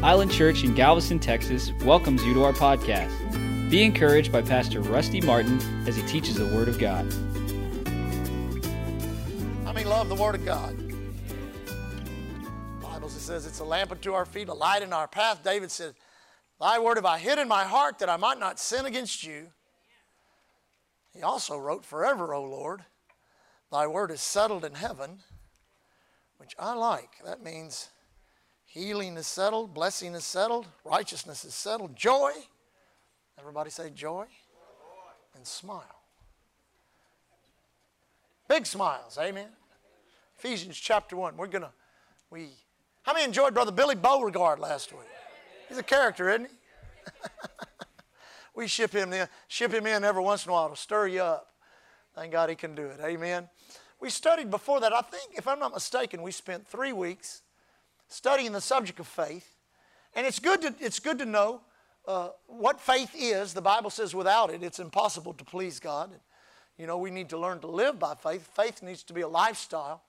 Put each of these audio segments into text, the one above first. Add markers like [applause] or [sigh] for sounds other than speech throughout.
Island Church in Galveston, Texas welcomes you to our podcast. Be encouraged by Pastor Rusty Martin as he teaches the Word of God. I mean, love the Word of God. The Bible says it's a lamp unto our feet, a light in our path. David said, Thy word have I hid in my heart that I might not sin against you. He also wrote, Forever, O Lord, thy word is settled in heaven, which I like. That means Healing is settled, blessing is settled, righteousness is settled, joy. Everybody say joy and smile. Big smiles, amen. Ephesians chapter 1. We're going to, we, how many enjoyed Brother Billy Beauregard last week? He's a character, isn't he? [laughs] we ship him in, ship him in every once in a while to stir you up. Thank God he can do it, amen. We studied before that, I think, if I'm not mistaken, we spent three weeks studying the subject of faith. And it's good to, it's good to know uh, what faith is. The Bible says without it, it's impossible to please God. You know, we need to learn to live by faith. Faith needs to be a lifestyle.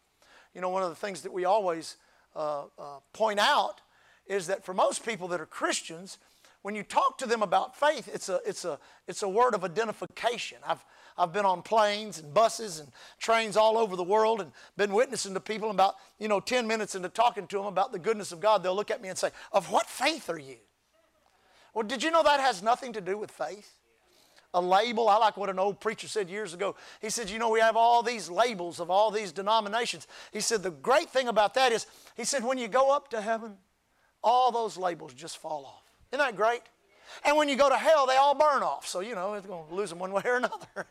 You know, one of the things that we always uh, uh, point out is that for most people that are Christians, when you talk to them about faith, it's a, it's a, it's a word of identification. I've, I've been on planes and buses and trains all over the world and been witnessing to people about, you know, 10 minutes into talking to them about the goodness of God, they'll look at me and say, Of what faith are you? Well, did you know that has nothing to do with faith? A label. I like what an old preacher said years ago. He said, You know, we have all these labels of all these denominations. He said, The great thing about that is, he said, when you go up to heaven, all those labels just fall off. Isn't that great? And when you go to hell, they all burn off. So, you know, it's going to lose them one way or another. [laughs]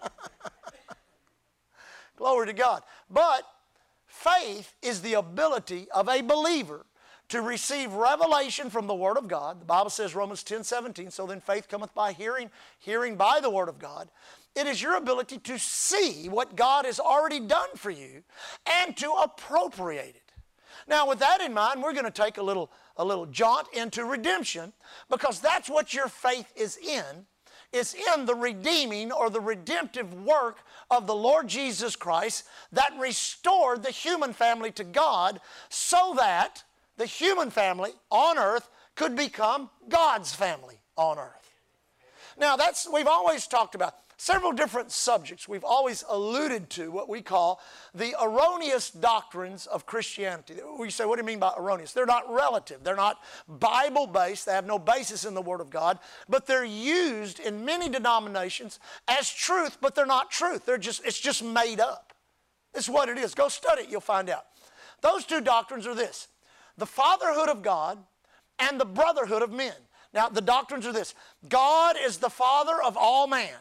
Glory to God. But faith is the ability of a believer to receive revelation from the Word of God. The Bible says, Romans 10 17, so then faith cometh by hearing, hearing by the Word of God. It is your ability to see what God has already done for you and to appropriate it. Now, with that in mind, we're going to take a little, a little jaunt into redemption because that's what your faith is in. It's in the redeeming or the redemptive work of the Lord Jesus Christ that restored the human family to God so that the human family on earth could become God's family on earth. Now, that's, we've always talked about several different subjects. We've always alluded to what we call the erroneous doctrines of Christianity. We say, what do you mean by erroneous? They're not relative, they're not Bible based, they have no basis in the Word of God, but they're used in many denominations as truth, but they're not truth. They're just, it's just made up. It's what it is. Go study it, you'll find out. Those two doctrines are this the fatherhood of God and the brotherhood of men. Now, the doctrines are this God is the father of all man.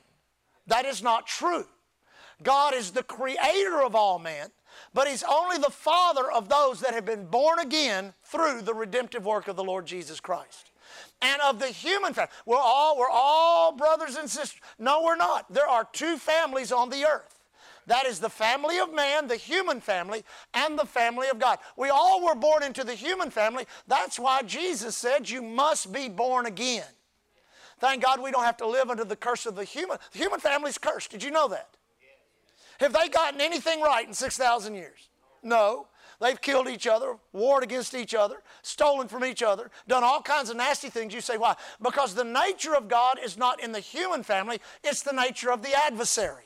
That is not true. God is the creator of all men, but He's only the father of those that have been born again through the redemptive work of the Lord Jesus Christ. And of the human family, we're all, we're all brothers and sisters. No, we're not. There are two families on the earth. That is the family of man, the human family, and the family of God. We all were born into the human family. That's why Jesus said, You must be born again. Thank God we don't have to live under the curse of the human. The human family's cursed. Did you know that? Have they gotten anything right in 6,000 years? No. They've killed each other, warred against each other, stolen from each other, done all kinds of nasty things. You say, why? Because the nature of God is not in the human family, it's the nature of the adversary.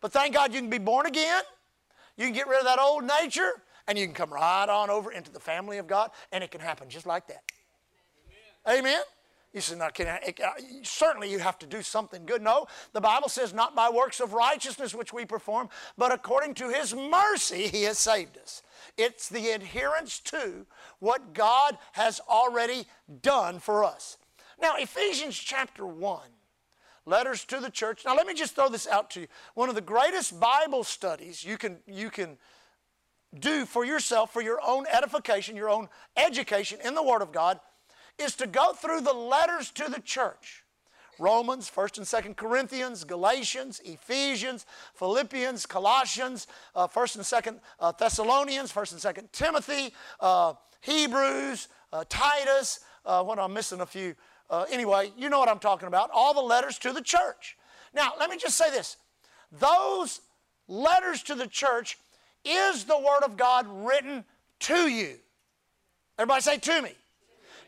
But thank God you can be born again, you can get rid of that old nature, and you can come right on over into the family of God, and it can happen just like that. Amen. Amen? You say, "Now, can I, uh, certainly you have to do something good. No, the Bible says, not by works of righteousness which we perform, but according to His mercy He has saved us. It's the adherence to what God has already done for us. Now, Ephesians chapter 1, letters to the church. Now, let me just throw this out to you. One of the greatest Bible studies you can, you can do for yourself, for your own edification, your own education in the Word of God, is to go through the letters to the church. Romans, 1st and 2nd Corinthians, Galatians, Ephesians, Philippians, Colossians, uh, 1st and 2nd uh, Thessalonians, 1st and 2nd Timothy, uh, Hebrews, uh, Titus, uh, what I'm missing a few. Uh, anyway, you know what I'm talking about. All the letters to the church. Now, let me just say this. Those letters to the church is the Word of God written to you. Everybody say to me.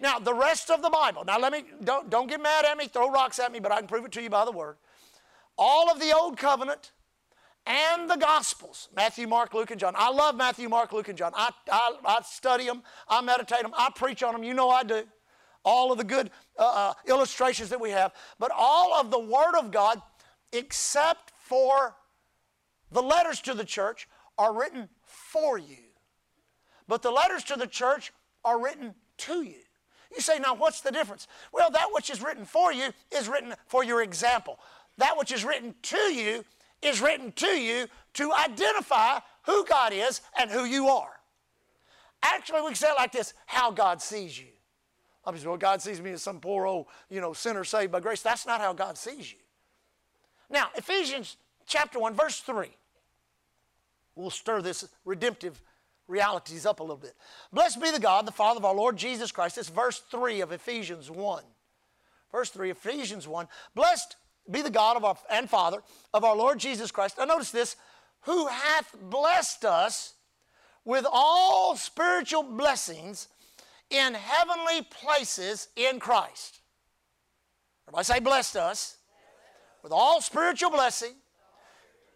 Now, the rest of the Bible. Now, let me, don't, don't get mad at me, throw rocks at me, but I can prove it to you by the Word. All of the Old Covenant and the Gospels Matthew, Mark, Luke, and John. I love Matthew, Mark, Luke, and John. I, I, I study them, I meditate them, I preach on them. You know I do. All of the good uh, uh, illustrations that we have. But all of the Word of God, except for the letters to the church, are written for you. But the letters to the church are written to you. You say, now what's the difference? Well, that which is written for you is written for your example. That which is written to you is written to you to identify who God is and who you are. Actually, we can say it like this how God sees you. Obviously, well, God sees me as some poor old, you know, sinner saved by grace. That's not how God sees you. Now, Ephesians chapter 1, verse 3. We'll stir this redemptive realities up a little bit. Blessed be the God, the Father of our Lord Jesus Christ. It's verse 3 of Ephesians 1. Verse 3, Ephesians 1. Blessed be the God of our, and Father of our Lord Jesus Christ. Now notice this, who hath blessed us with all spiritual blessings in heavenly places in Christ. Everybody say, blessed us with all spiritual blessing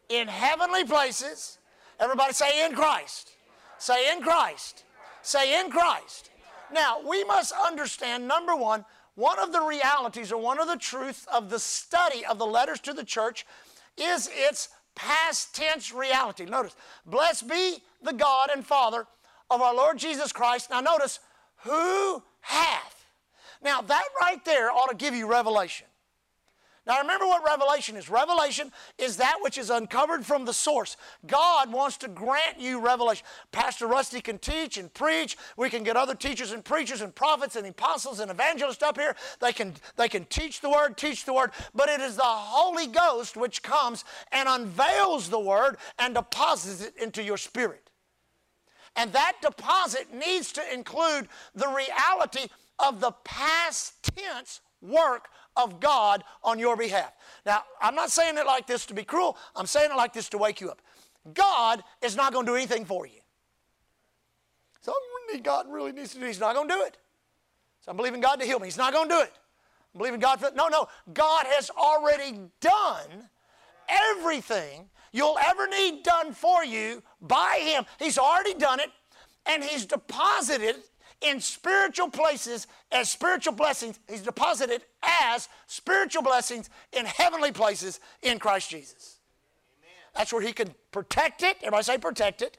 in heavenly places. Everybody say, in Christ. Say, in Christ. Say, in Christ. Now, we must understand number one, one of the realities or one of the truths of the study of the letters to the church is its past tense reality. Notice, blessed be the God and Father of our Lord Jesus Christ. Now, notice, who hath. Now, that right there ought to give you revelation. Now remember what revelation is. Revelation is that which is uncovered from the source. God wants to grant you revelation. Pastor Rusty can teach and preach. We can get other teachers and preachers and prophets and apostles and evangelists up here. They can, they can teach the word, teach the word, but it is the Holy Ghost which comes and unveils the word and deposits it into your spirit. And that deposit needs to include the reality of the past tense work of God on your behalf. Now, I'm not saying it like this to be cruel, I'm saying it like this to wake you up. God is not going to do anything for you. Something God really needs to do, He's not going to do it. So I'm believing God to heal me. He's not going to do it. I'm believing God for no, no. God has already done everything you'll ever need done for you by Him. He's already done it, and He's deposited in spiritual places as spiritual blessings. He's deposited as spiritual blessings in heavenly places in Christ Jesus. Amen. That's where He can protect it. Everybody say protect it.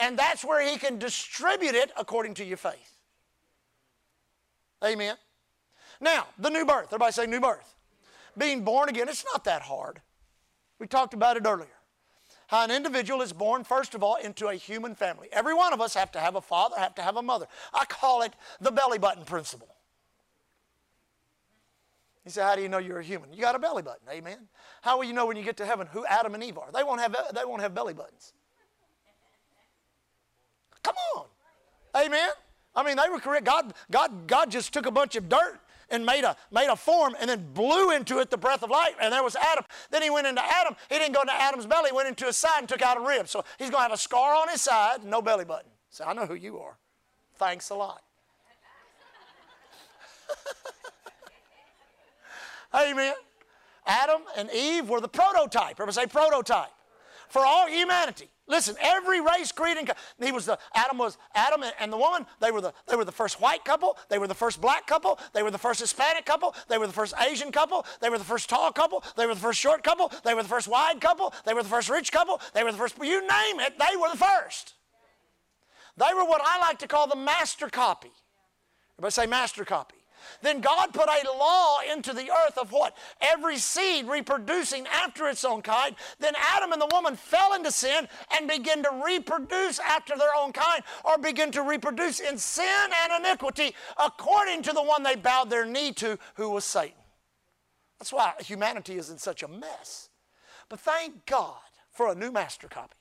And that's where He can distribute it according to your faith. Amen. Now, the new birth. Everybody say new birth. Being born again, it's not that hard. We talked about it earlier how an individual is born, first of all, into a human family. Every one of us have to have a father, have to have a mother. I call it the belly button principle. You say, how do you know you're a human? You got a belly button, amen. How will you know when you get to heaven who Adam and Eve are? They won't have, they won't have belly buttons. Come on. Amen. I mean, they were correct. God, God, God just took a bunch of dirt and made a, made a form and then blew into it the breath of life, and there was Adam. Then he went into Adam. He didn't go into Adam's belly, he went into his side and took out a rib. So he's going to have a scar on his side, no belly button. So I know who you are. Thanks a lot. [laughs] Amen. Adam and Eve were the prototype. Everybody say prototype. For all humanity. Listen, every race, creed, and he was the Adam was Adam and the woman. They were the they were the first white couple. They were the first black couple. They were the first Hispanic couple. They were the first Asian couple. They were the first tall couple. They were the first short couple. They were the first wide couple. They were the first rich couple. They were the first. You name it, they were the first. They were what I like to call the master copy. Everybody say master copy. Then God put a law into the earth of what? Every seed reproducing after its own kind. Then Adam and the woman fell into sin and began to reproduce after their own kind, or begin to reproduce in sin and iniquity according to the one they bowed their knee to, who was Satan. That's why humanity is in such a mess. But thank God for a new master copy.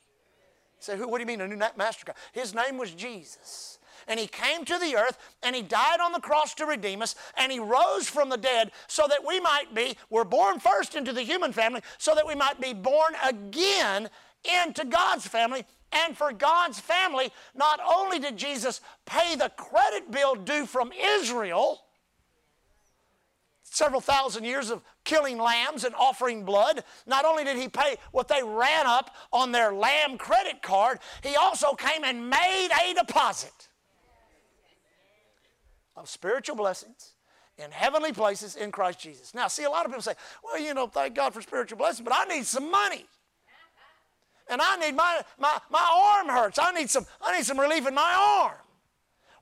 Say, what do you mean a new master copy? His name was Jesus and he came to the earth and he died on the cross to redeem us and he rose from the dead so that we might be, we're born first into the human family, so that we might be born again into God's family And for God's family, not only did Jesus pay the credit bill due from Israel, several thousand years of killing lambs and offering blood. Not only did he pay what they ran up on their lamb credit card, he also came and made a deposit of spiritual blessings in heavenly places in Christ Jesus. Now, see, a lot of people say, well, you know, thank God for spiritual blessings, but I need some money. And I need my, my, my arm hurts. I need some, I need some relief in my arm.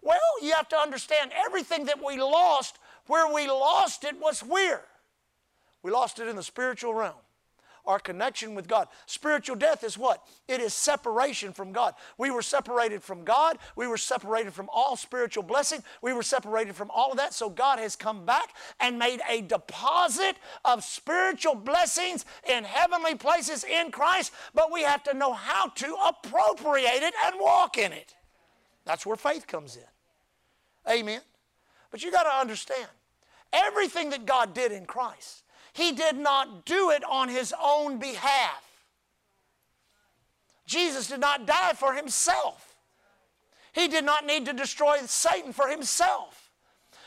Well, you have to understand everything that we lost where we lost it was where? We lost it in the spiritual realm. Our connection with God. Spiritual death is what? It is separation from God. We were separated from God. We were separated from all spiritual blessing. We were separated from all of that. So God has come back and made a deposit of spiritual blessings in heavenly places in Christ. But we have to know how to appropriate it and walk in it. That's where faith comes in. Amen. But you got to understand Everything that God did in Christ, He did not do it on His own behalf. Jesus did not die for Himself. He did not need to destroy Satan for Himself.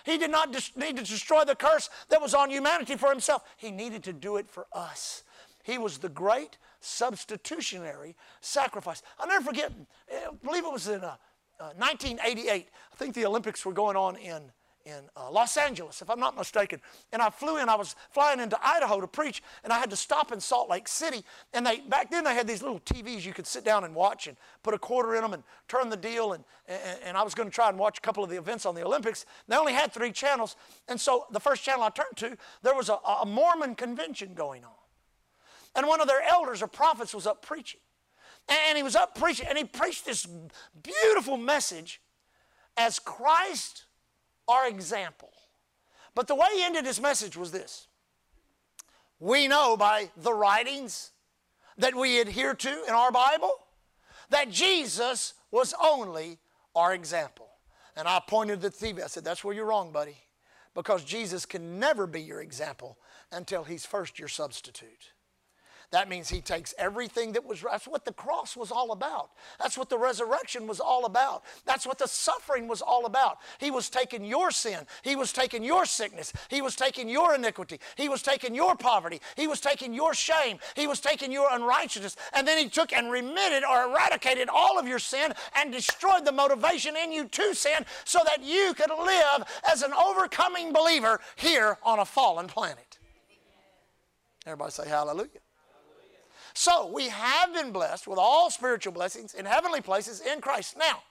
He did not need to destroy the curse that was on humanity for Himself. He needed to do it for us. He was the great substitutionary sacrifice. I'll never forget, I believe it was in uh, uh, 1988. I think the Olympics were going on in in uh, Los Angeles, if I'm not mistaken. And I flew in, I was flying into Idaho to preach, and I had to stop in Salt Lake City. And they back then they had these little TVs you could sit down and watch and put a quarter in them and turn the deal. And, and, and I was going to try and watch a couple of the events on the Olympics. They only had three channels. And so the first channel I turned to, there was a, a Mormon convention going on. And one of their elders or prophets was up preaching. And he was up preaching, and he preached this beautiful message as Christ our example. But the way he ended his message was this We know by the writings that we adhere to in our Bible that Jesus was only our example. And I pointed the TV. I said, That's where you're wrong, buddy, because Jesus can never be your example until he's first your substitute. That means he takes everything that was, that's what the cross was all about. That's what the resurrection was all about. That's what the suffering was all about. He was taking your sin. He was taking your sickness. He was taking your iniquity. He was taking your poverty. He was taking your shame. He was taking your unrighteousness. And then he took and remitted or eradicated all of your sin and destroyed the motivation in you to sin so that you could live as an overcoming believer here on a fallen planet. Everybody say hallelujah. So we have been blessed with all spiritual blessings in heavenly places in Christ. Now,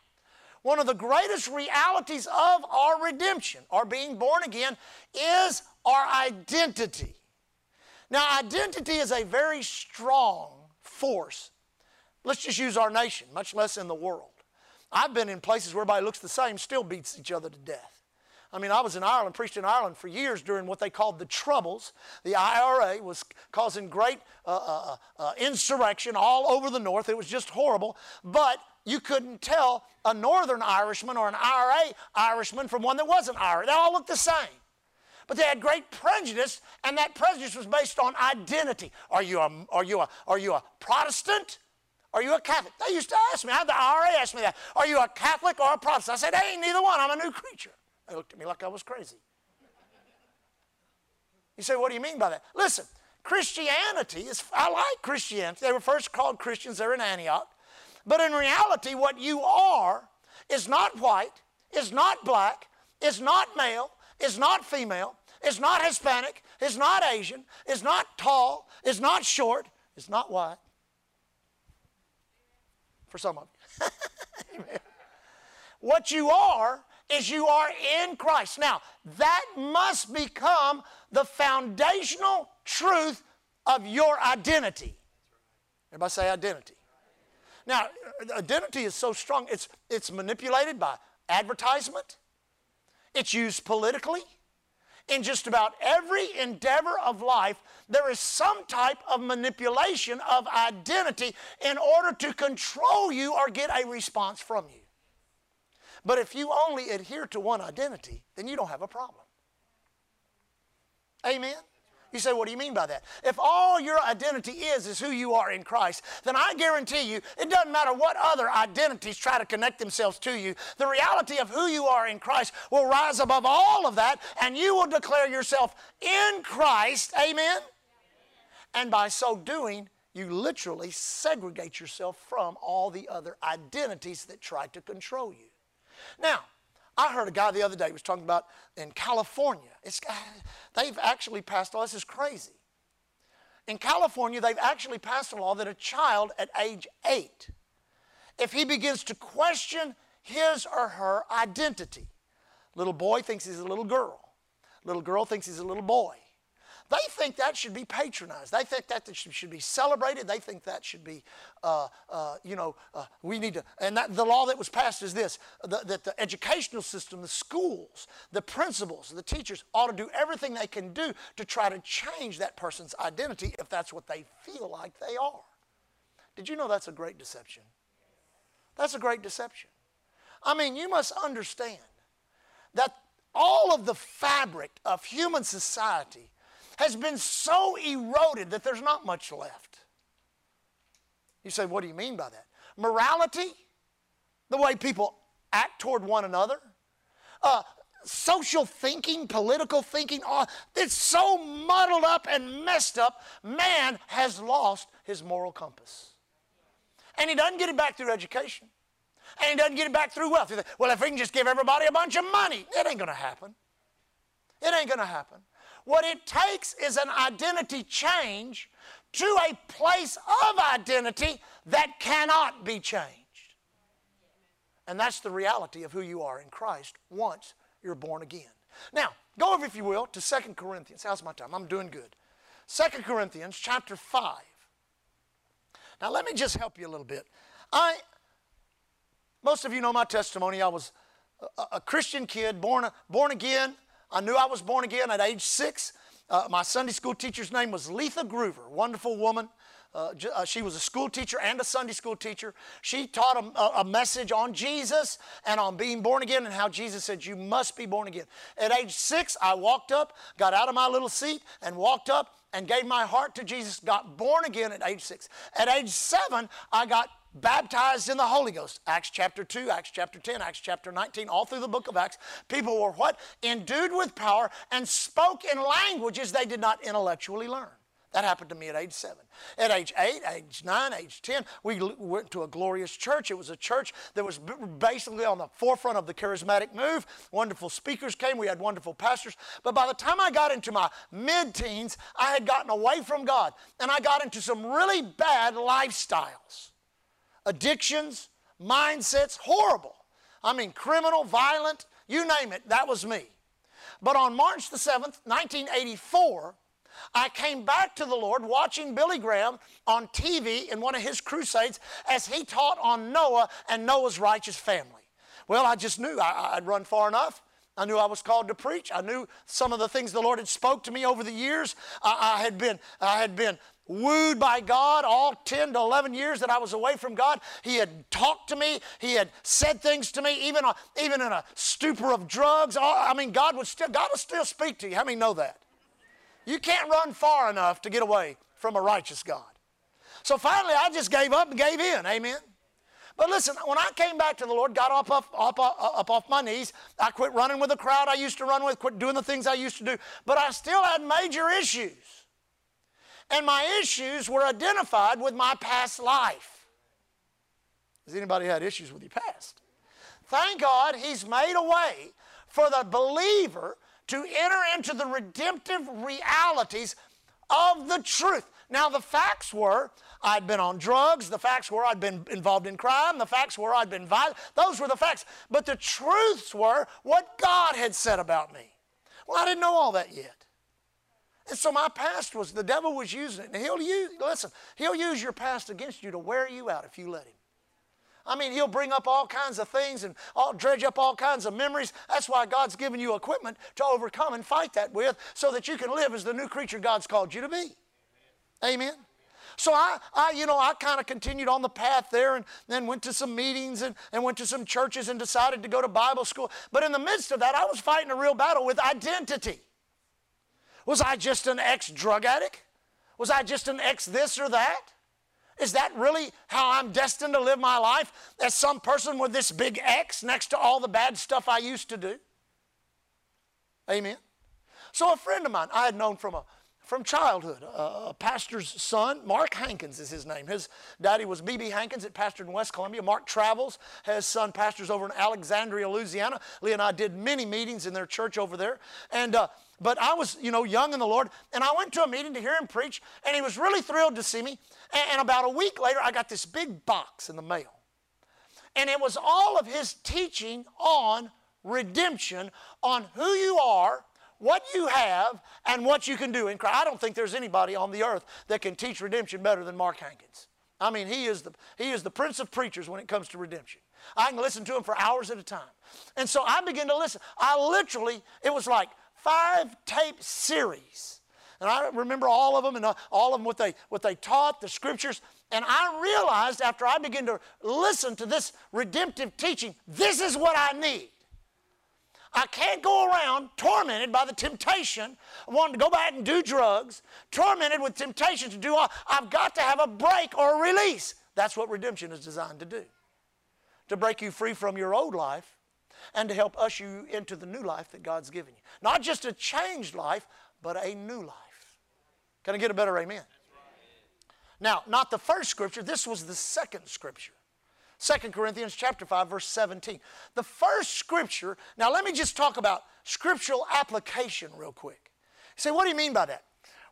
one of the greatest realities of our redemption, our being born again, is our identity. Now, identity is a very strong force. Let's just use our nation, much less in the world. I've been in places where everybody looks the same, still beats each other to death. I mean, I was in Ireland, preached in Ireland for years during what they called the Troubles. The IRA was causing great uh, uh, uh, uh, insurrection all over the North. It was just horrible. But you couldn't tell a Northern Irishman or an IRA Irishman from one that wasn't Irish. They all looked the same. But they had great prejudice, and that prejudice was based on identity. Are you a, are you a, are you a Protestant? Are you a Catholic? They used to ask me. I had the IRA ask me that. Are you a Catholic or a Protestant? I said, hey, neither one. I'm a new creature. They looked at me like I was crazy. You say, what do you mean by that? Listen, Christianity is, I like Christianity. They were first called Christians there in Antioch. But in reality, what you are is not white, is not black, is not male, is not female, is not Hispanic, is not Asian, is not tall, is not short, is not white. For some of you. [laughs] what you are is you are in Christ. Now, that must become the foundational truth of your identity. Everybody say identity. Now, identity is so strong, it's, it's manipulated by advertisement, it's used politically. In just about every endeavor of life, there is some type of manipulation of identity in order to control you or get a response from you. But if you only adhere to one identity, then you don't have a problem. Amen? You say, what do you mean by that? If all your identity is is who you are in Christ, then I guarantee you it doesn't matter what other identities try to connect themselves to you. The reality of who you are in Christ will rise above all of that, and you will declare yourself in Christ. Amen? And by so doing, you literally segregate yourself from all the other identities that try to control you. Now, I heard a guy the other day was talking about in California. It's, uh, they've actually passed a law. This is crazy. In California, they've actually passed a law that a child at age eight, if he begins to question his or her identity, little boy thinks he's a little girl, little girl thinks he's a little boy, they think that should be patronized. They think that should be celebrated. They think that should be, uh, uh, you know, uh, we need to. And that, the law that was passed is this the, that the educational system, the schools, the principals, the teachers ought to do everything they can do to try to change that person's identity if that's what they feel like they are. Did you know that's a great deception? That's a great deception. I mean, you must understand that all of the fabric of human society has been so eroded that there's not much left. You say, what do you mean by that? Morality, the way people act toward one another, uh, social thinking, political thinking, uh, it's so muddled up and messed up, man has lost his moral compass. And he doesn't get it back through education. And he doesn't get it back through wealth. Well, if we can just give everybody a bunch of money, it ain't going to happen. It ain't going to happen. What it takes is an identity change to a place of identity that cannot be changed. And that's the reality of who you are in Christ once you're born again. Now, go over, if you will, to Second Corinthians. How's my time? I'm doing good. Second Corinthians chapter 5. Now, let me just help you a little bit. I, most of you know my testimony. I was a, a Christian kid, born, born again, I knew I was born again at age six. Uh, my Sunday school teacher's name was Letha Groover, wonderful woman. Uh, uh, she was a school teacher and a Sunday school teacher. She taught a, a, message on Jesus and on being born again and how Jesus said, You must be born again. At age six, I walked up, got out of my little seat, and walked up and gave my heart to Jesus, got born again at age six. At age seven, I got baptized in the Holy Ghost. Acts chapter 2, Acts chapter 10, Acts chapter 19, all through the book of Acts. People were what? Endued with power and spoke in languages they did not intellectually learn. That happened to me at age seven. At age eight, age nine, age 10, we went to a glorious church. It was a church that was basically on the forefront of the charismatic move. Wonderful speakers came. We had wonderful pastors. But by the time I got into my mid teens, I had gotten away from God and I got into some really bad lifestyles addictions, mindsets, horrible. I mean, criminal, violent, you name it, that was me. But on March the 7th, 1984, I came back to the Lord watching Billy Graham on TV in one of his crusades as he taught on Noah and Noah's righteous family. Well, I just knew I, would run far enough. I knew I was called to preach. I knew some of the things the Lord had spoke to me over the years. I, I had been, I had been wooed by God all 10 to 11 years that I was away from God. He had talked to me. He had said things to me, even, uh, even in a stupor of drugs. I mean, God would still, God will still speak to you. How many know that? You can't run far enough to get away from a righteous God. So finally, I just gave up and gave in. Amen. But listen, when I came back to the Lord, got up, up, up, up off my knees, I quit running with the crowd I used to run with, quit doing the things I used to do. But I still had major issues. And my issues were identified with my past life. Has anybody had issues with your past? Thank God He's made a way for the believer to enter into the redemptive realities of the truth. Now, the facts were I'd been on drugs, the facts were I'd been involved in crime, the facts were I'd been violent. Those were the facts. But the truths were what God had said about me. Well, I didn't know all that yet. And so my past was the devil was using it. And he'll use, listen, he'll use your past against you to wear you out if you let him. I mean, he'll bring up all kinds of things and all, dredge up all kinds of memories. That's why God's given you equipment to overcome and fight that with so that you can live as the new creature God's called you to be. Amen. Amen. So I, I, you know, I kind of continued on the path there and then went to some meetings and, and went to some churches and decided to go to Bible school. But in the midst of that, I was fighting a real battle with identity. Was I just an ex drug addict? Was I just an ex this or that? Is that really how I'm destined to live my life? As some person with this big X next to all the bad stuff I used to do? Amen. So, a friend of mine I had known from a from childhood. a pastor's son, Mark Hankins is his name. His daddy was B.B. Hankins that pastored in West Columbia. Mark travels. His son pastors over in Alexandria, Louisiana. Lee and I did many meetings in their church over there. And uh, but I was, you know, young in the Lord, and I went to a meeting to hear him preach, and he was really thrilled to see me. And, and about a week later, I got this big box in the mail, and it was all of his teaching on redemption, on who you are what you have and what you can do in Christ. I don't think there's anybody on the earth that can teach redemption better than Mark Hankins. I mean, he is the, he is the prince of preachers when it comes to redemption. I can listen to him for hours at a time. And so I began to listen. I literally, it was like five tape series. And I remember all of them and uh, all of them what they, what they taught, the scriptures. And I realized after I began to listen to this redemptive teaching, this is what I need. I can't go around tormented by the temptation wanting to go back and do drugs, tormented with temptation to do all. I've got to have a break or a release. That's what redemption is designed to do to break you free from your old life and to help usher you into the new life that God's given you. Not just a changed life, but a new life. Can I get a better amen? Now, not the first scripture, this was the second scripture. 2 Corinthians chapter 5 verse 17. The first scripture, now let me just talk about scriptural application real quick. Say, what do you mean by that?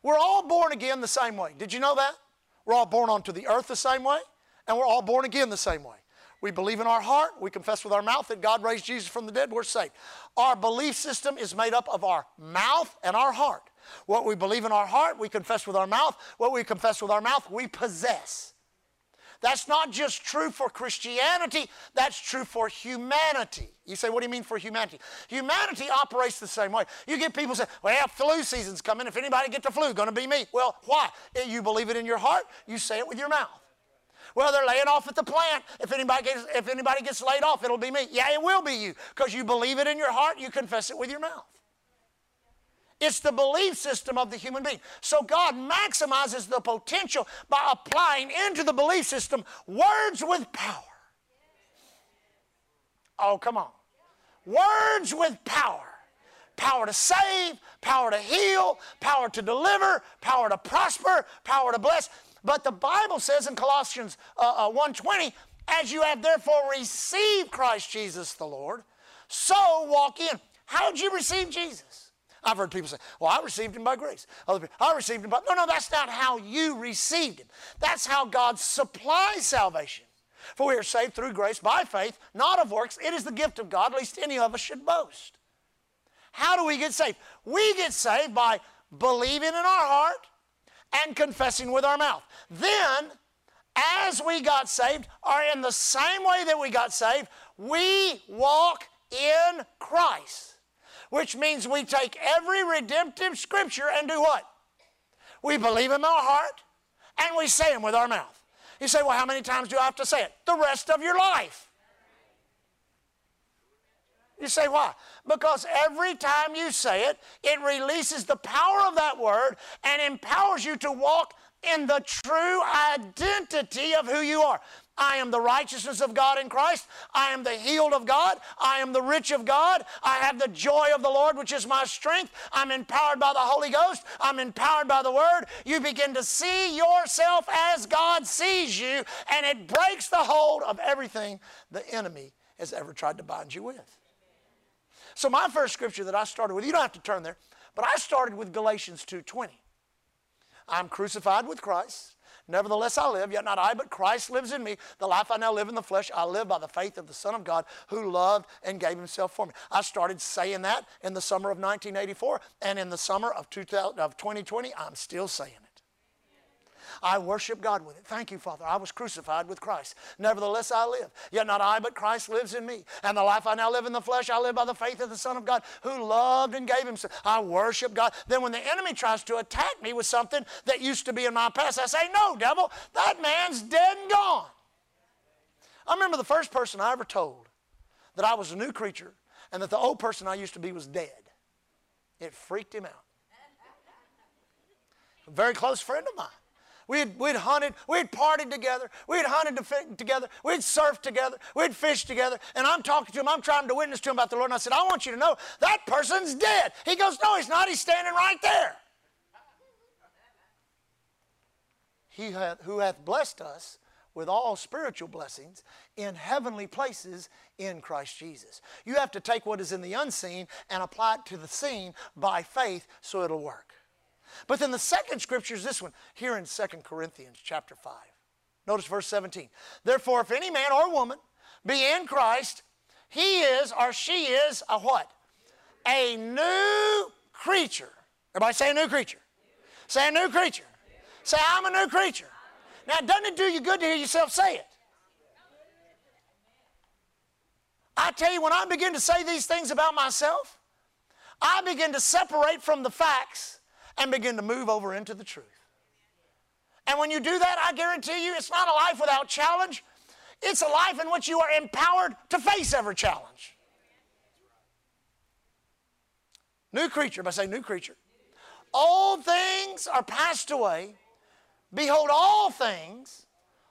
We're all born again the same way. Did you know that? We're all born onto the earth the same way, and we're all born again the same way. We believe in our heart, we confess with our mouth that God raised Jesus from the dead, we're saved. Our belief system is made up of our mouth and our heart. What we believe in our heart, we confess with our mouth. What we confess with our mouth, we possess. That's not just true for Christianity, that's true for humanity. You say, what do you mean for humanity? Humanity operates the same way. You get people say, well, flu season's coming. If anybody get the flu, going to be me. Well, why? You believe it in your heart, you say it with your mouth. Well, they're laying off at the plant. If anybody gets, if anybody gets laid off, it'll be me. Yeah, it will be you because you believe it in your heart, you confess it with your mouth. It's the belief system of the human being. So God maximizes the potential by applying into the belief system words with power. Oh, come on. Words with power. Power to save, power to heal, power to deliver, power to prosper, power to bless. But the Bible says in Colossians uh, uh, 1.20, as you have therefore received Christ Jesus the Lord, so walk in. How did you receive Jesus? I've heard people say, well, I received him by grace. Other people, I received him by. No, no, that's not how you received him. That's how God supplies salvation. For we are saved through grace by faith, not of works. It is the gift of God, lest any of us should boast. How do we get saved? We get saved by believing in our heart and confessing with our mouth. Then, as we got saved, or in the same way that we got saved, we walk in Christ which means we take every redemptive scripture and do what? We believe in our heart and we say them with our mouth. You say, well, how many times do I have to say it? The rest of your life. You say, why? Because every time you say it, it releases the power of that word and empowers you to walk in the true identity of who you are. I am the righteousness of God in Christ. I am the healed of God. I am the rich of God. I have the joy of the Lord, which is my strength. I'm empowered by the Holy Ghost. I'm empowered by the Word. You begin to see yourself as God sees you, and it breaks the hold of everything the enemy has ever tried to bind you with. So my first scripture that I started with, you don't have to turn there, but I started with Galatians 2:20. I'm crucified with Christ. Nevertheless, I live, yet not I, but Christ lives in me. The life I now live in the flesh, I live by the faith of the Son of God who loved and gave himself for me. I started saying that in the summer of 1984, and in the summer of, 2000, of 2020, I'm still saying it. I worship God with it. Thank you, Father. I was crucified with Christ. Nevertheless, I live. Yet not I, but Christ lives in me. And the life I now live in the flesh, I live by the faith of the Son of God who loved and gave himself. I worship God. Then when the enemy tries to attack me with something that used to be in my past, I say, No, devil, that man's dead and gone. I remember the first person I ever told that I was a new creature and that the old person I used to be was dead. It freaked him out. A very close friend of mine. We'd, we'd hunted, we'd partied together, we'd hunted to together, we'd surfed together, we'd fished together, and I'm talking to him, I'm trying to witness to him about the Lord, and I said, I want you to know that person's dead. He goes, No, he's not, he's standing right there. He hath, who hath blessed us with all spiritual blessings in heavenly places in Christ Jesus. You have to take what is in the unseen and apply it to the seen by faith so it'll work. But then the second scripture is this one here in 2 Corinthians chapter 5. Notice verse 17. Therefore, if any man or woman be in Christ, he is or she is a what? A new creature. Everybody say a new creature. Say a new creature. Say, I'm a new creature. Now, doesn't it do you good to hear yourself say it? I tell you, when I begin to say these things about myself, I begin to separate from the facts and begin to move over into the truth. And when you do that, I guarantee you, it's not a life without challenge. It's a life in which you are empowered to face every challenge. New creature, by saying new creature. Old things are passed away. Behold, all things,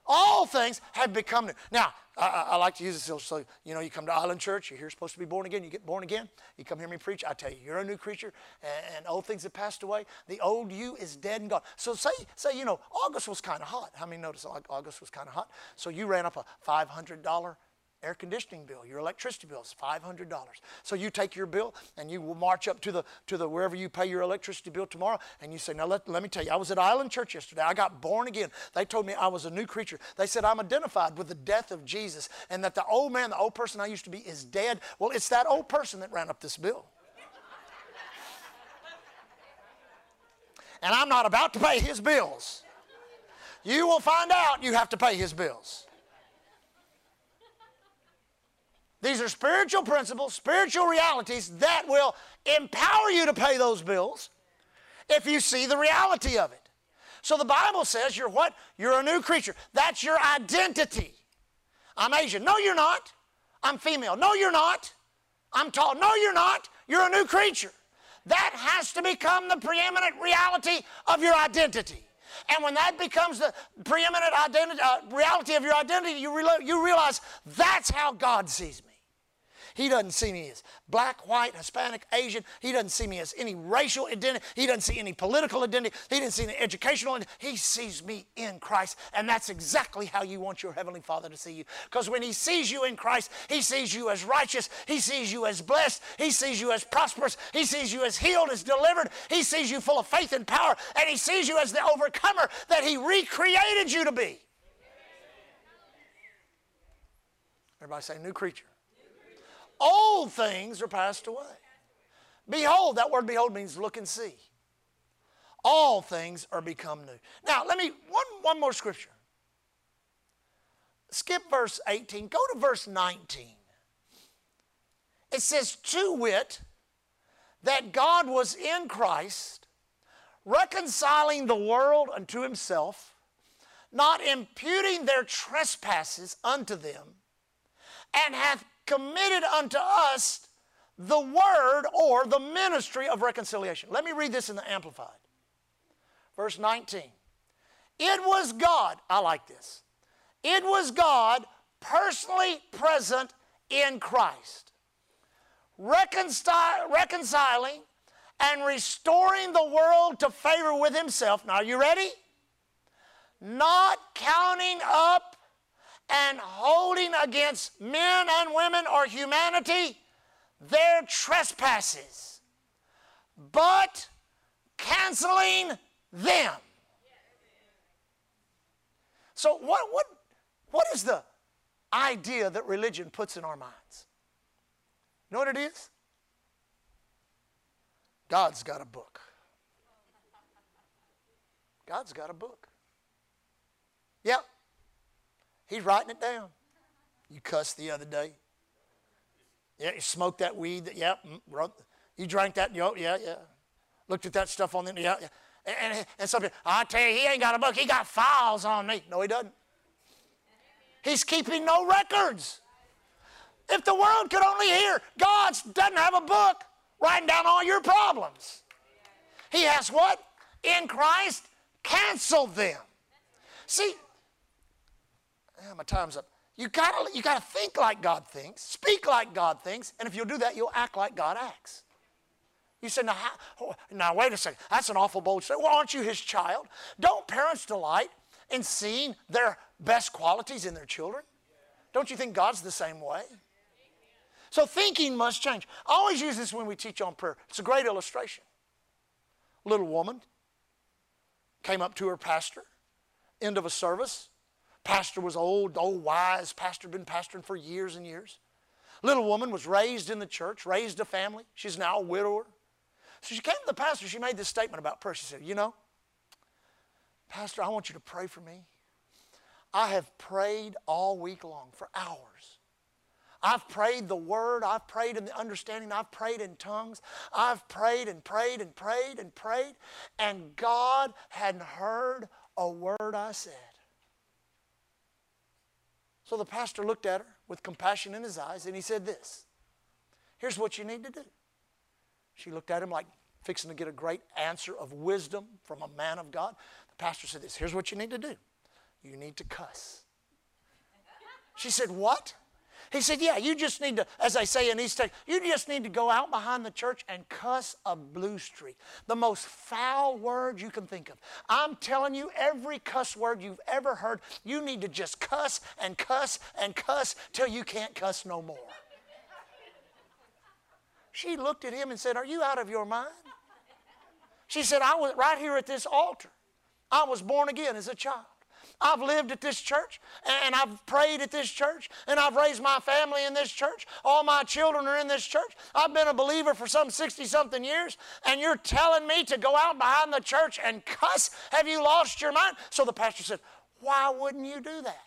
all things have become new. Now, I, I, like to use this so you know you come to Island Church, you're here supposed to be born again, you get born again, you come hear me preach, I tell you, you're a new creature, and, and old things have passed away. The old you is dead and gone. So say, say you know, August was kind of hot. How many noticed August was kind of hot? So you ran up a $500 air conditioning bill, your electricity bill is $500. So you take your bill and you will march up to the, to the wherever you pay your electricity bill tomorrow and you say, now let, let me tell you, I was at Island Church yesterday. I got born again. They told me I was a new creature. They said I'm identified with the death of Jesus and that the old man, the old person I used to be is dead. Well, it's that old person that ran up this bill. and I'm not about to pay his bills. You will find out you have to pay his bills. These are spiritual principles, spiritual realities that will empower you to pay those bills if you see the reality of it. So the Bible says you're what? You're a new creature. That's your identity. I'm Asian. No, you're not. I'm female. No, you're not. I'm tall. No, you're not. You're a new creature. That has to become the preeminent reality of your identity. And when that becomes the preeminent identity, uh, reality of your identity, you, re- you realize that's how God sees me. He doesn't see me as black, white, Hispanic, Asian. He doesn't see me as any racial identity. He doesn't see any political identity. He doesn't see any educational identity. He sees me in Christ. And that's exactly how you want your Heavenly Father to see you. Because when He sees you in Christ, He sees you as righteous. He sees you as blessed. He sees you as prosperous. He sees you as healed, as delivered. He sees you full of faith and power. And He sees you as the overcomer that He recreated you to be. Everybody say, new creature. Old things are passed away. Behold, that word behold means look and see. All things are become new. Now, let me, one, one more scripture. Skip verse 18, go to verse 19. It says, to wit, that God was in Christ, reconciling the world unto himself, not imputing their trespasses unto them, and hath committed unto us the word or the ministry of reconciliation. Let me read this in the Amplified. Verse 19. It was God, I like this. It was God personally present in Christ, reconcil- reconciling and restoring the world to favor with Himself. Now, are you ready? Not counting up and holding against men and women or humanity their trespasses, but canceling them. So, what, what, what is the idea that religion puts in our minds? You know what it is? God's got a book. God's got a book. Yep, He's writing it down. You cussed the other day. Yeah, you smoked that weed. That, yeah, mm, you drank that. Yeah, yeah, yeah. Looked at that stuff on the yeah, yeah. And, and, and some people, I tell you, he ain't got a book. He got files on me. No, he doesn't. He's keeping no records. If the world could only hear, God doesn't have a book writing down all your problems. He has what? In Christ, canceled them. See, yeah, my time's up. You gotta, you gotta think like God thinks, speak like God thinks, and if you'll do that, you'll act like God acts. You say, now, how, now wait a second, that's an awful bold statement. Well, aren't you his child? Don't parents delight in seeing their best qualities in their children? Don't you think God's the same way? So thinking must change. I always use this when we teach on prayer. It's a great illustration. Little woman came up to her pastor, end of a service. Pastor was old, old, wise. Pastor been pastoring for years and years. Little woman was raised in the church, raised a family. She's now a widower. So she came to the pastor. She made this statement about prayer. She said, You know, Pastor, I want you to pray for me. I have prayed all week long for hours. I've prayed the word. I've prayed in the understanding. I've prayed in tongues. I've prayed and prayed and prayed and prayed. And God hadn't heard a word I said. So the pastor looked at her with compassion in his eyes and he said, This, here's what you need to do. She looked at him like fixing to get a great answer of wisdom from a man of God. The pastor said, This, here's what you need to do. You need to cuss. She said, What? He said, Yeah, you just need to, as I say in East Texas, you just need to go out behind the church and cuss a blue streak. The most foul word you can think of. I'm telling you, every cuss word you've ever heard, you need to just cuss and cuss and cuss till you can't cuss no more. She looked at him and said, Are you out of your mind? She said, I was right here at this altar. I was born again as a child. I've lived at this church and I've prayed at this church and I've raised my family in this church. All my children are in this church. I've been a believer for some 60 something years and you're telling me to go out behind the church and cuss? Have you lost your mind? So the pastor said, Why wouldn't you do that?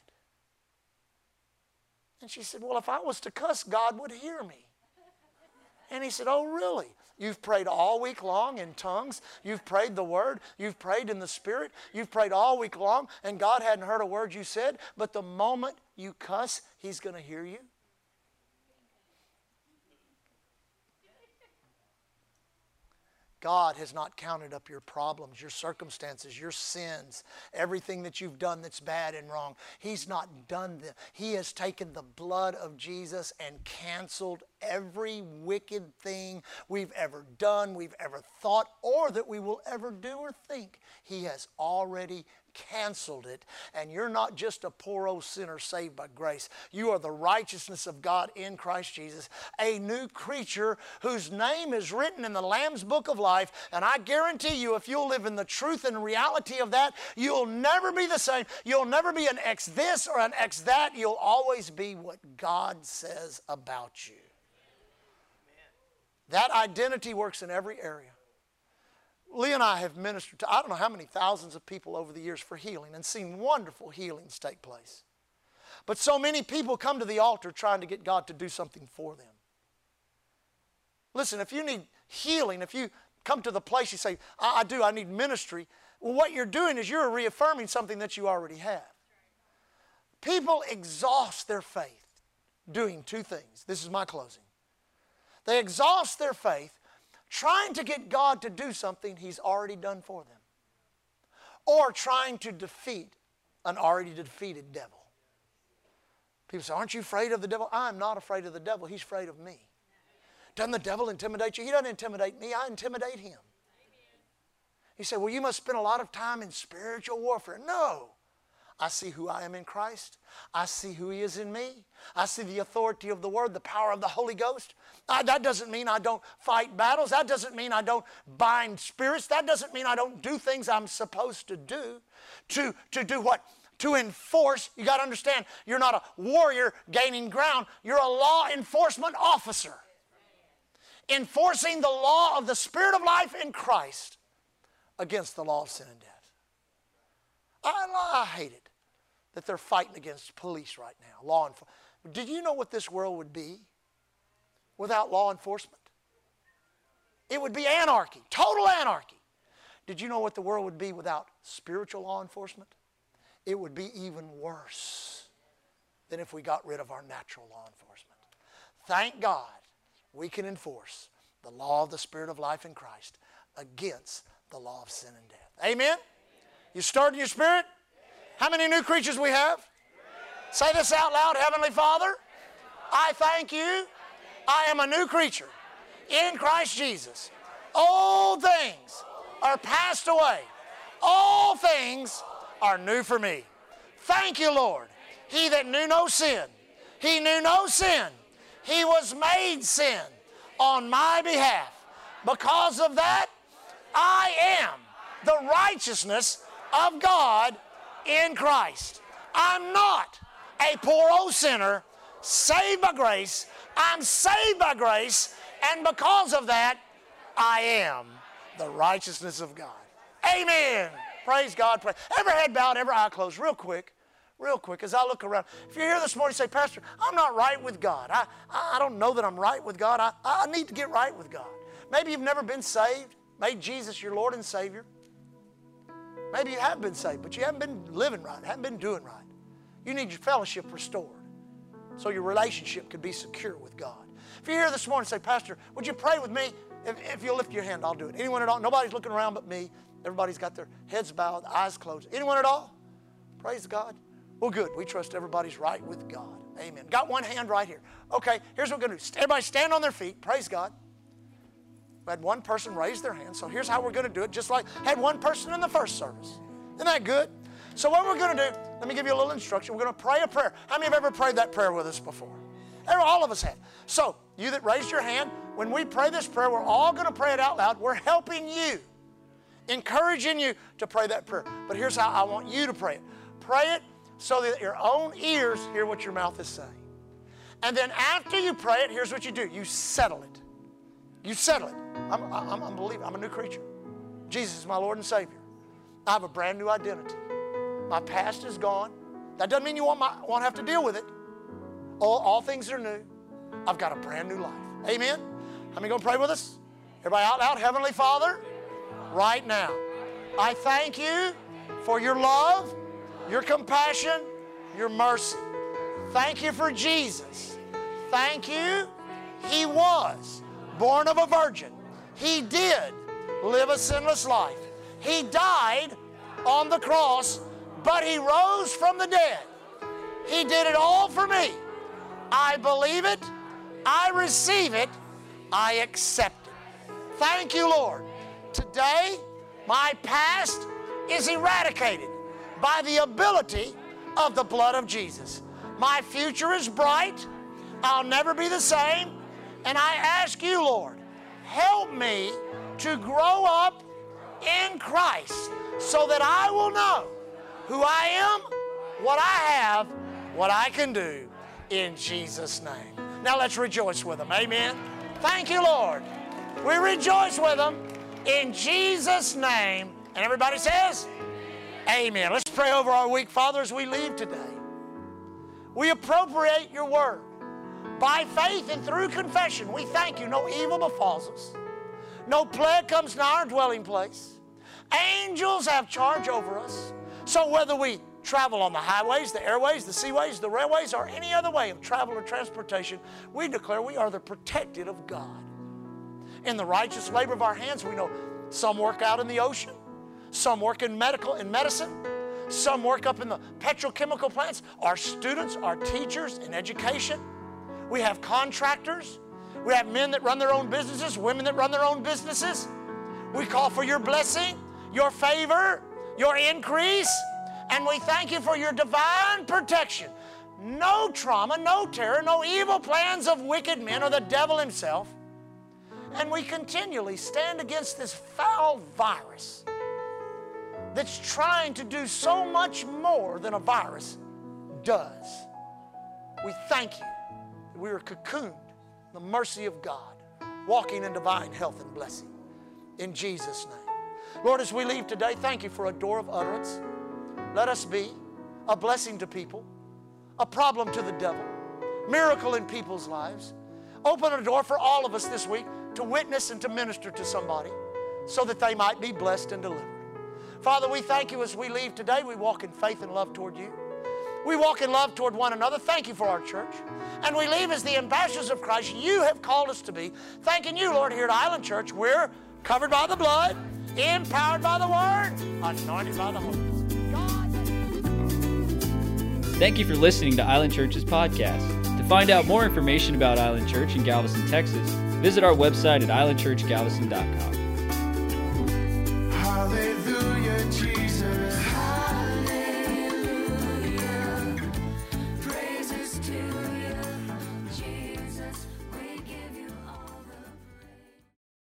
And she said, Well, if I was to cuss, God would hear me. And he said, Oh, really? You've prayed all week long in tongues. You've prayed the word. You've prayed in the spirit. You've prayed all week long, and God hadn't heard a word you said. But the moment you cuss, He's going to hear you. God has not counted up your problems, your circumstances, your sins, everything that you've done that's bad and wrong. He's not done them. He has taken the blood of Jesus and canceled every wicked thing we've ever done, we've ever thought, or that we will ever do or think. He has already canceled it. And you're not just a poor old sinner saved by grace. You are the righteousness of God in Christ Jesus, a new creature whose name is written in the Lamb's book of life. And I guarantee you, if you'll live in the truth and reality of that, you'll never be the same. You'll never be an ex this or an ex that. You'll always be what God says about you. That identity works in every area. Lee and I have ministered to I don't know how many thousands of people over the years for healing and seen wonderful healings take place. But so many people come to the altar trying to get God to do something for them. Listen, if you need healing, if you come to the place you say, I, I do, I need ministry, well, what you're doing is you're reaffirming something that you already have. People exhaust their faith doing two things. This is my closing. They exhaust their faith trying to get God to do something He's already done for them, or trying to defeat an already defeated devil. People say, Aren't you afraid of the devil? I'm not afraid of the devil, he's afraid of me. Doesn't the devil intimidate you? He doesn't intimidate me, I intimidate him. He said, Well, you must spend a lot of time in spiritual warfare. No. I see who I am in Christ. I see who He is in me. I see the authority of the Word, the power of the Holy Ghost. I, that doesn't mean I don't fight battles. That doesn't mean I don't bind spirits. That doesn't mean I don't do things I'm supposed to do. To, to do what? To enforce. You got to understand, you're not a warrior gaining ground, you're a law enforcement officer. Enforcing the law of the Spirit of life in Christ against the law of sin and death. I, I hate it that they're fighting against police right now, law enforcement. Did you know what this world would be without law enforcement? It would be anarchy, total anarchy. Did you know what the world would be without spiritual law enforcement? It would be even worse than if we got rid of our natural law enforcement. Thank God we can enforce the law of the Spirit of life in Christ against the law of sin and death. Amen? You stirred in your spirit? How many new creatures we have? Say this out loud Heavenly Father, I thank you. I am a new creature in Christ Jesus. All things are passed away, all things are new for me. Thank you, Lord. He that knew no sin, he knew no sin. He was made sin on my behalf. Because of that, I am the righteousness of God in Christ. I'm not a poor old sinner saved by grace. I'm saved by grace, and because of that, I am the righteousness of God. Amen. Praise God. Pray. Every head bowed, every eye closed, real quick. Real quick, as I look around. If you're here this morning, say, Pastor, I'm not right with God. I, I don't know that I'm right with God. I, I need to get right with God. Maybe you've never been saved, made Jesus your Lord and Savior. Maybe you have been saved, but you haven't been living right, haven't been doing right. You need your fellowship restored so your relationship could be secure with God. If you're here this morning, say, Pastor, would you pray with me? If, if you'll lift your hand, I'll do it. Anyone at all? Nobody's looking around but me. Everybody's got their heads bowed, eyes closed. Anyone at all? Praise God. Well, good. We trust everybody's right with God. Amen. Got one hand right here. Okay, here's what we're going to do. Everybody stand on their feet. Praise God. Had one person raise their hand, so here's how we're going to do it, just like had one person in the first service. Isn't that good? So what we're going to do, let me give you a little instruction. We're going to pray a prayer. How many have ever prayed that prayer with us before? All of us have. So, you that raised your hand, when we pray this prayer, we're all going to pray it out loud. We're helping you, encouraging you to pray that prayer. But here's how I want you to pray it. Pray it so that your own ears hear what your mouth is saying. And then after you pray it, here's what you do. You settle it. You settle it. I'm, I'm, I'm a. I'm a new creature. Jesus is my Lord and Savior. I have a brand new identity. My past is gone. That doesn't mean you won't, won't have to deal with it. All, all things are new. I've got a brand new life. Amen? How many going to pray with us? Everybody out loud. Heavenly Father, right now, I thank you for your love, your compassion, your mercy. Thank you for Jesus. Thank you. He was born of a virgin. He did live a sinless life. He died on the cross but he rose from the dead. He did it all for me. I believe it. I receive it. I accept it. Thank you, Lord. Today, my past is eradicated by the ability of the blood of Jesus. My future is bright. I'll never be the same. And I ask you, Lord, help me to grow up in Christ so that I will know who I am, what I have, what I can do in Jesus' name. Now let's rejoice with them. Amen. Thank you, Lord. We rejoice with them in Jesus' name. And everybody says, Amen. Let's pray over our week, Father, as we leave today. We appropriate your word. By faith and through confession, we thank you. No evil befalls us, no plague comes nigh our dwelling place. Angels have charge over us. So whether we travel on the highways, the airways, the seaways, the railways, or any other way of travel or transportation, we declare we are the protected of God. In the righteous labor of our hands, we know some work out in the ocean, some work in medical in medicine, some work up in the petrochemical plants. Our students, our teachers in education. We have contractors. We have men that run their own businesses, women that run their own businesses. We call for your blessing, your favor, your increase, and we thank you for your divine protection. No trauma, no terror, no evil plans of wicked men or the devil himself. And we continually stand against this foul virus that's trying to do so much more than a virus does. We thank you we are cocooned the mercy of God, walking in divine health and blessing. In Jesus' name. Lord, as we leave today, thank you for a door of utterance. Let us be a blessing to people, a problem to the devil, miracle in people's lives. Open a door for all of us this week to witness and to minister to somebody so that they might be blessed and delivered. Father, we thank you as we leave today. We walk in faith and love toward you. We walk in love toward one another. Thank you for our church. And we leave as the ambassadors of Christ you have called us to be. Thanking you, Lord, here at Island Church. We're covered by the blood, empowered by the word, anointed by the Holy Spirit. Thank you for listening to Island Church's podcast. To find out more information about Island Church in Galveston, Texas, visit our website at islandchurchgalveston.com.